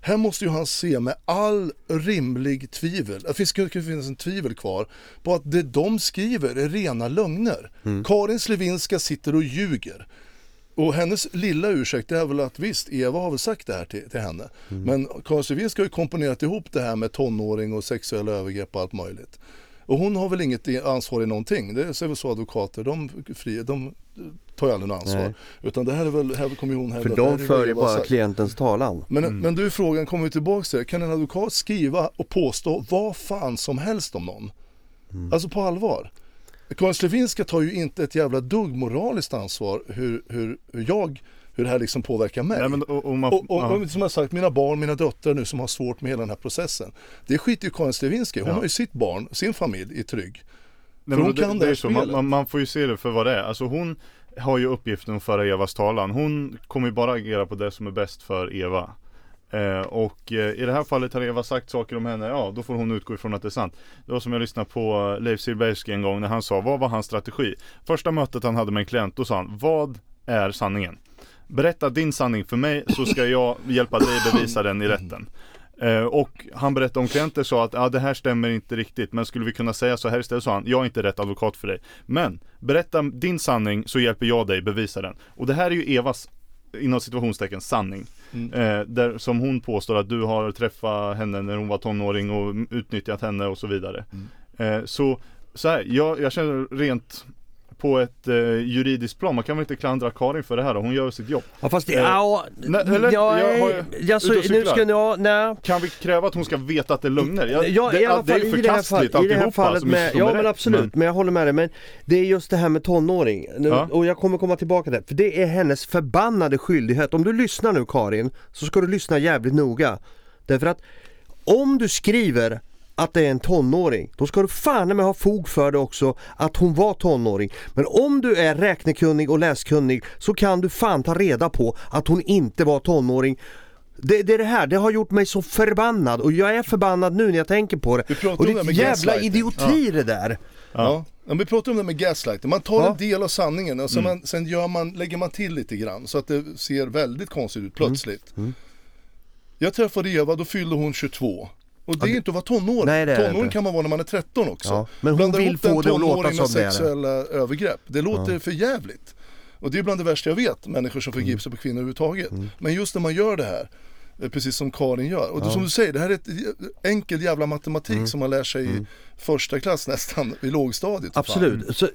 Här måste ju han se med all rimlig tvivel, det finns, det finnas en tvivel kvar, på att det de skriver är rena lögner. Karin Slevinska sitter och ljuger. Och hennes lilla ursäkt är väl att visst, Eva har väl sagt det här till, till henne. Men Karin Slevinska har ju komponerat ihop det här med tonåring och sexuella övergrepp och allt möjligt. Och hon har väl inget ansvar i någonting. Det är väl så advokater, de, fri, de tar ju aldrig något ansvar. Nej. Utan det här är väl, här kommer hon hävda För de för ju bara klientens talan. Men, men du frågan, kommer vi tillbaka till kan en advokat skriva och påstå vad fan som helst om någon? Alltså på allvar. Karin Slevinska tar ju inte ett jävla dugg moraliskt ansvar hur, hur, hur jag, hur det här liksom påverkar mig. Nej, men, och, och man, Och, och, ja. som jag sagt, mina barn, mina döttrar nu som har svårt med hela den här processen. Det skiter ju Karin Slevinska i. Hon Ja. har ju sitt barn, sin familj i trygg. Nej, hon det, kan det det är så, man, man får ju se det för vad det är. Alltså hon har ju uppgiften att föra Evas talan. Hon kommer ju bara agera på det som är bäst för Eva. Eh, och eh, i det här fallet har Eva sagt saker om henne, ja då får hon utgå ifrån att det är sant. Det var som jag lyssnade på eh, Leif Silbersky en gång när han sa, vad var hans strategi? Första mötet han hade med en klient, då sa han, vad är sanningen? Berätta din sanning för mig så ska jag hjälpa dig bevisa den i rätten. Eh, och han berättade om klienter sa att ja, det här stämmer inte riktigt men skulle vi kunna säga så här istället sa han Jag är inte rätt advokat för dig Men berätta din sanning så hjälper jag dig bevisa den Och det här är ju Evas inom situationstecken sanning Mm. eh, där, Som hon påstår att du har träffat henne när hon var tonåring och utnyttjat henne och så vidare Mm. eh, Så, så här, jag, jag känner rent på ett eh, juridiskt plan, man kan väl inte klandra Karin för det här då? hon gör sitt jobb Ja fast det, Eh, ja, nej, eller? ja, Jag har- ja, ja, så, nu ska nej Kan vi kräva att hon ska veta att det är lögner? Jag, Ja, det, i alla det fall är i det här, fall, förkastligt i det här alltihopa fallet som inte med, ja men absolut, men... jag håller med dig men det är just det här med tonåring nu, Ja. och jag kommer komma tillbaka till det, för det är hennes förbannade skyldighet. Om du lyssnar nu Karin, så ska du lyssna jävligt noga. Därför att om du skriver att det är en tonåring, då ska du fan med ha fog för det också att hon var tonåring. Men om du är räknekunnig och läskunnig så kan du fan ta reda på att hon inte var tonåring. Det, det är det här, det har gjort mig så förbannad och jag är förbannad nu när jag tänker på det. Vi pratar Och om det är med ett jävla idioti det där. Ja. Ja. vi pratar om det med gaslighting. Man tar Ja. en del av sanningen och sen, Mm. man, sen gör man, lägger man till lite grann så att det ser väldigt konstigt ut plötsligt. Mm. Jag träffade Eva, då fyllde hon 22. Och det är inte att vara tonåring. Nej, det tonåring inte. kan man vara när man är 13 också. Ja, men hon Blanda vill få det att låta som det är sexuella övergrepp. Det låter för jävligt. Och det är bland det värsta jag vet, människor som förgriper sig på kvinnor överhuvudtaget. Mm. Men just när man gör det här, eh, precis som Karin gör. Och som du säger, det här är ett enkel jävla matematik Mm. som man lär sig i första klass nästan, i lågstadiet. Absolut. Så,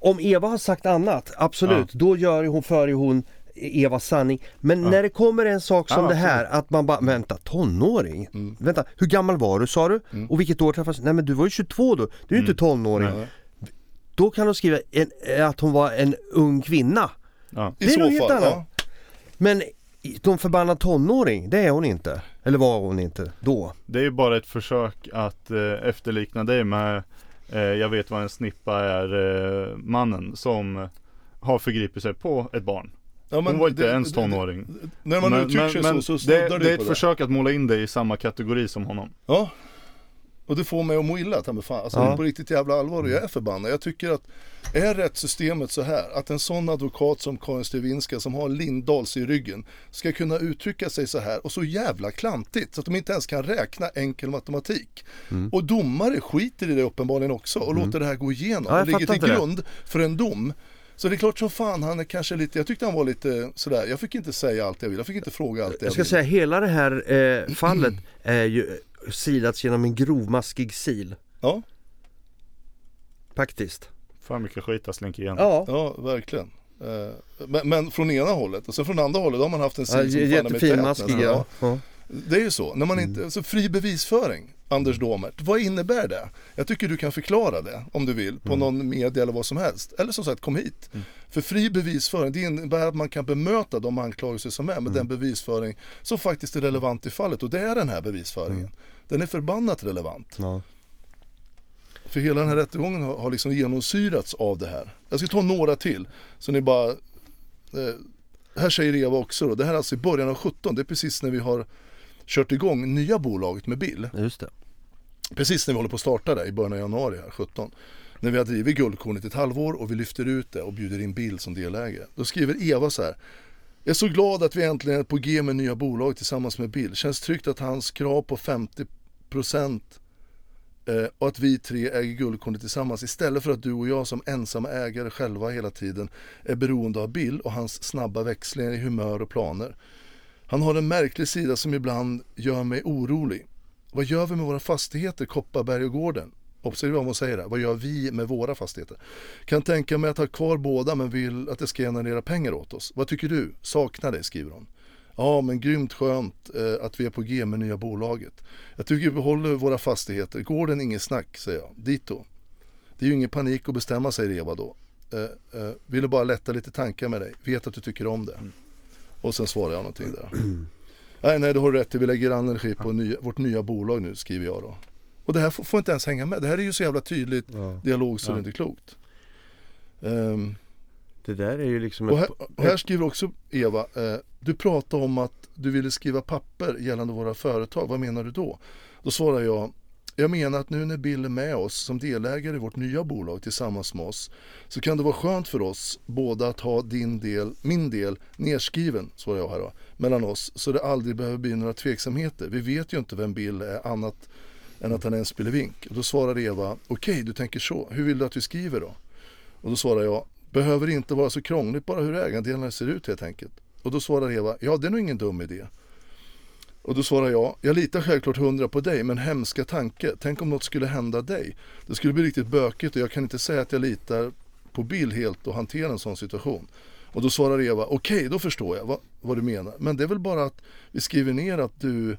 om Eva har sagt annat, absolut, då gör ju hon, för ju hon Evas sanning. Men när det kommer en sak som Ja, det här, att man bara, vänta, tonåring? Vänta, hur gammal var du sa du? Och vilket år träffades Nej men du var ju 22 då, du är ju inte tonåring. Nej. Då kan de skriva en, att hon var en ung kvinna. Ja. I Det är så nog helt fall, annat. ja. Men de förbannad tonåring, det är hon inte. Eller var hon inte då? Det är ju bara ett försök att eh, efterlikna dig med eh, Jag vet vad en snippa är eh, mannen som har förgripit sig på ett barn. Ja, men Hon var inte det- ens det- tonåring. När man uttrycker sig så, så det, snuddar det det är ett det. försök att måla in dig i samma kategori som honom. Ja. Och det får mig att må illa, ta mig fan. Alltså Ja. på riktigt jävla allvar och jag är förbannad. Jag tycker att är rättssystemet så här att en sån advokat som Karin Stevinska som har Lindahls i ryggen ska kunna uttrycka sig så här och så jävla klantigt så att de inte ens kan räkna enkel matematik. Mm. Och domare skiter i det uppenbarligen också och låter det här gå igenom Ja, och ligger till inte det. grund för en dom. Så det är klart som fan han är kanske lite, jag tyckte han var lite sådär, jag fick inte säga allt jag vill, jag fick inte fråga allt jag, Jag ska vill. säga hela det här eh, fallet är ju silats genom en grovmaskig sil. Ja, Faktiskt. Fan mycket skit har slänkit igen. Ja. Ja, verkligen. Eh, Men, men från ena hållet och sen från andra hållet då har man haft en Ja, sil som fan är med jättefin tät ja. ja. Det är ju så, när man inte, alltså fri bevisföring. Anders Domert. Vad innebär det? Jag tycker du kan förklara det om du vill på någon media eller vad som helst. Eller som sagt, kom hit. För fri bevisföring, det innebär att man kan bemöta de anklagelser som är med den bevisföring som faktiskt är relevant i fallet. Och det är den här bevisföringen. Den är förbannat relevant. Ja. För hela den här rättegången har, har liksom genomsyrats av det här. Jag ska ta några till. Så ni bara... Eh, här säger Eva också då, det här är alltså i början av 17, det är precis när vi har kört igång nya bolaget med Bill. Just det. Precis när vi håller på att starta det i början av januari här, 17. När vi har drivit Guldkornet ett halvår och vi lyfter ut det och bjuder in Bill som delägare. Då skriver Eva så här. Jag är så glad att vi äntligen är på G med nya bolag tillsammans med Bill. Känns tryggt att hans krav på 50% eh, och att vi tre äger Guldkornet tillsammans istället för att du och jag som ensamma ägare själva hela tiden är beroende av Bill och hans snabba växlingar i humör och planer. Han har en märklig sida som ibland gör mig orolig. Vad gör vi med våra fastigheter, Kopparberg och Gården? Observera vad hon säger där. Vad gör vi med våra fastigheter? Kan tänka mig att ha kvar båda men vill att det ska generera pengar åt oss. Vad tycker du? Saknar det, skriver hon. Ja, men grymt skönt eh, att vi är på G med nya bolaget. Jag tycker vi behåller våra fastigheter. Gården inget snack, säger jag. Dito. Det är ju ingen panik att bestämma, säger Eva då. Eh, eh, ville bara lätta lite tankar med dig. Vet att du tycker om det. Och sen svarar jag någonting där. Nej, nej, det har du rätt. Vi lägger energi på nya, vårt nya bolag nu, skriver jag då. Och det här får, får inte ens hänga med. Det här är ju så jävla tydligt Ja. dialog så Ja. det är inte klokt. Ehm, Det där är ju liksom och här, och här skriver också Eva, eh, du pratade om att du ville skriva papper gällande våra företag. Vad menar du då? Då svarar jag, jag menar att nu när Bill är med oss som delägare i vårt nya bolag tillsammans med oss så kan det vara skönt för oss båda att ha din del, min del nedskriven, svarar jag här då, mellan oss så det aldrig behöver bli några tveksamheter. Vi vet ju inte vem Bill är annat än att han är en spelevink. Och då svarar Eva, okej du tänker så, hur vill du att vi skriver då? Och då svarar jag, behöver inte vara så krångligt, bara hur ägandelarna ser ut helt enkelt. Och då svarar Eva, ja det är nog ingen dum idé. Och då svarar jag, jag litar självklart hundra på dig men hemska tanke, tänk om något skulle hända dig. Det skulle bli riktigt bökigt och jag kan inte säga att jag litar på Bill helt och hantera en sån situation. Och då svarar Eva, okej då förstår jag vad, vad du menar. Men det är väl bara att vi skriver ner att du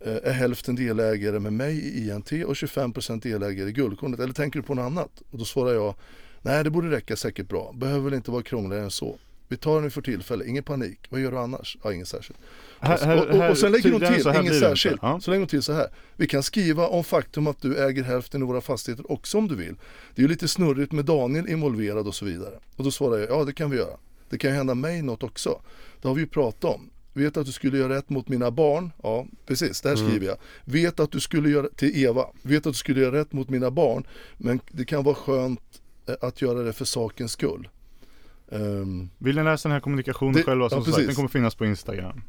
eh, är hälften delägare med mig i INT och 25% delägare i Guldkornet. Eller tänker du på något annat? Och då svarar jag, nej det borde räcka säkert bra. Behöver väl inte vara krångligare än så. Vi tar den för tillfälle, ingen panik. Vad gör du annars? Ja, inget särskilt. Här- och, och, och sen lägger hon till, här inget det särskilt. Ja. Så lägger hon till så här. Vi kan skriva om faktum att du äger hälften i våra fastigheter också om du vill. Det är ju lite snurrigt med Daniel involverad och så vidare. Och då svarar jag, ja det kan vi göra. Det kan ju hända mig något också. Det har vi ju pratat om. Vet att du skulle göra rätt mot mina barn. Ja, precis, där skriver jag. Vet att du skulle göra, till Eva. Vet att du skulle göra rätt mot mina barn. Men det kan vara skönt eh, att göra det för sakens skull. Ehm, Vill ni läsa den här kommunikationen Det- själva? Som ja, sagt, den kommer finnas på Instagram.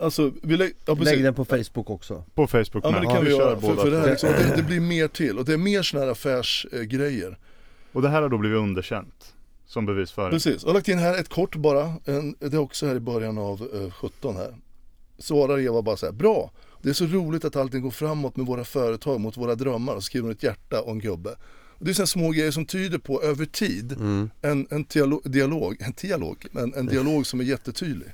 alltså, vi lä- ja. Lägg den på Facebook också. På Facebook Ja men det kan vi kör göra, för, för det, här, liksom, det, det blir mer till och det är mer sådana här affärsgrejer. Och det här har då blivit underkänt som bevisföring. Precis, jag har lagt in här ett kort bara, en, det är också här i början av eh, 17 här. Svarar Eva bara så här, bra, det är så roligt att allting går framåt med våra företag mot våra drömmar och skriver ett hjärta och en gubbe. Det är sådana små grejer som tyder på över tid Mm. en, en dialog, dialog, en dialog, en, en dialog som är jättetydlig.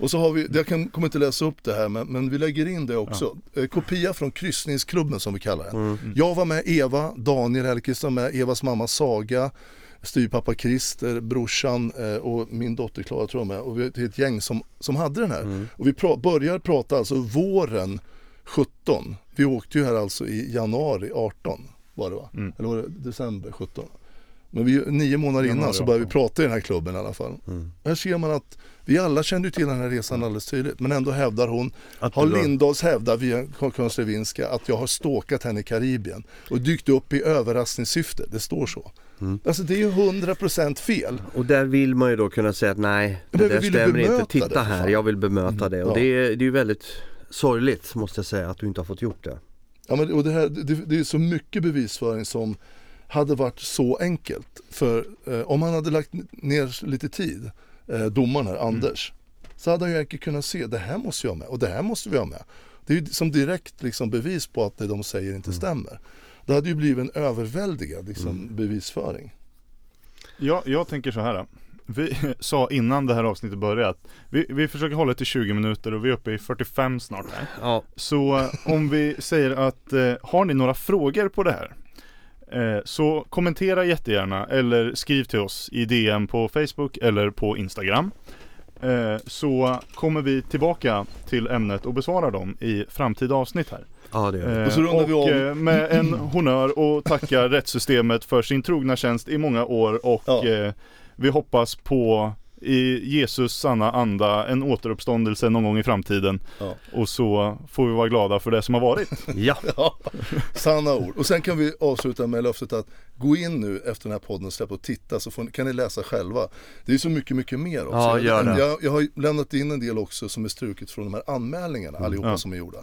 Och så har vi, jag kan, kommer inte läsa upp det här men, men vi lägger in det också. Eh, kopia från kryssningsklubben som vi kallar den. Mm. Jag var med Eva, Daniel Hellqvist var med, Evas mamma Saga, styrpappa Christer, brorsan eh, och min dotter Klara tror jag med. Och vi är ett gäng som, som hade den här. Mm. Och vi pra, börjar prata alltså våren 17. Vi åkte ju här alltså i januari 18 var det va? Mm. Eller var det december 17? Men vi, nio månader innan så började vi 18. prata i den här klubben i alla fall. Mm. Här ser man att vi alla kände till den här resan alldeles tydligt men ändå hävdar hon, Att har Lindahls hävdat via Konstrevinska att jag har stalkat henne i Karibien och dykt upp i överraskningssyfte, det står så. Mm. Alltså det är ju 100% fel. Och där vill man ju då kunna säga att nej, det Men där stämmer inte. Titta här, jag vill bemöta det. Och ja. det, är, det är ju väldigt sorgligt måste jag säga att du inte har fått gjort det. Ja, men, och det, här, det, det är så mycket bevisföring som hade varit så enkelt. För eh, om han hade lagt ner lite tid, eh, domaren här, Anders, så hade han ju enkelt kunnat se det här måste jag ha med och det här måste vi ha med. Det är ju som direkt liksom, bevis på att det de säger inte stämmer. Det hade ju blivit en överväldigad liksom, bevisföring. Jag, jag tänker så här. Vi sa innan det här avsnittet började att vi, vi försöker hålla till 20 minuter och vi är uppe i 45 snart här. Ja, Så eh, om vi säger att eh, har ni några frågor på det här? Eh, så kommentera jättegärna eller skriv till oss i DM på Facebook eller på Instagram. Eh, så kommer vi tillbaka till ämnet och besvarar dem i framtida avsnitt här. ja det gör vi. Eh, Och så rundar vi och av. eh, med en honör och tackar rättssystemet för sin trogna tjänst i många år och Ja. Vi hoppas på i Jesus sanna anda en återuppståndelse någon gång i framtiden. Ja. Och så får vi vara glada för det som har varit. Ja, Ja, sanna ord. Och sen kan vi avsluta med löftet att gå in nu efter den här podden släppt och titta så får ni, kan ni läsa själva. Det är så mycket, mycket mer också. Ja, gör det. Jag, jag har lämnat in en del också som är struket från de här anmälningarna allihopa Ja. som är gjorda.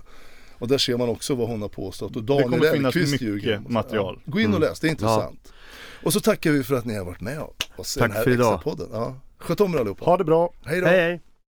Och där ser man också vad hon har påstått. Och Det kommer Daniel finnas Elfqvist mycket ljuger. material. Ja. Gå in och läs, det är intressant. Och så tackar vi för att ni har varit med oss i Tack den här för idag. Ja. Sköt om er allihopa. Ha det bra! Hej då! hej hej!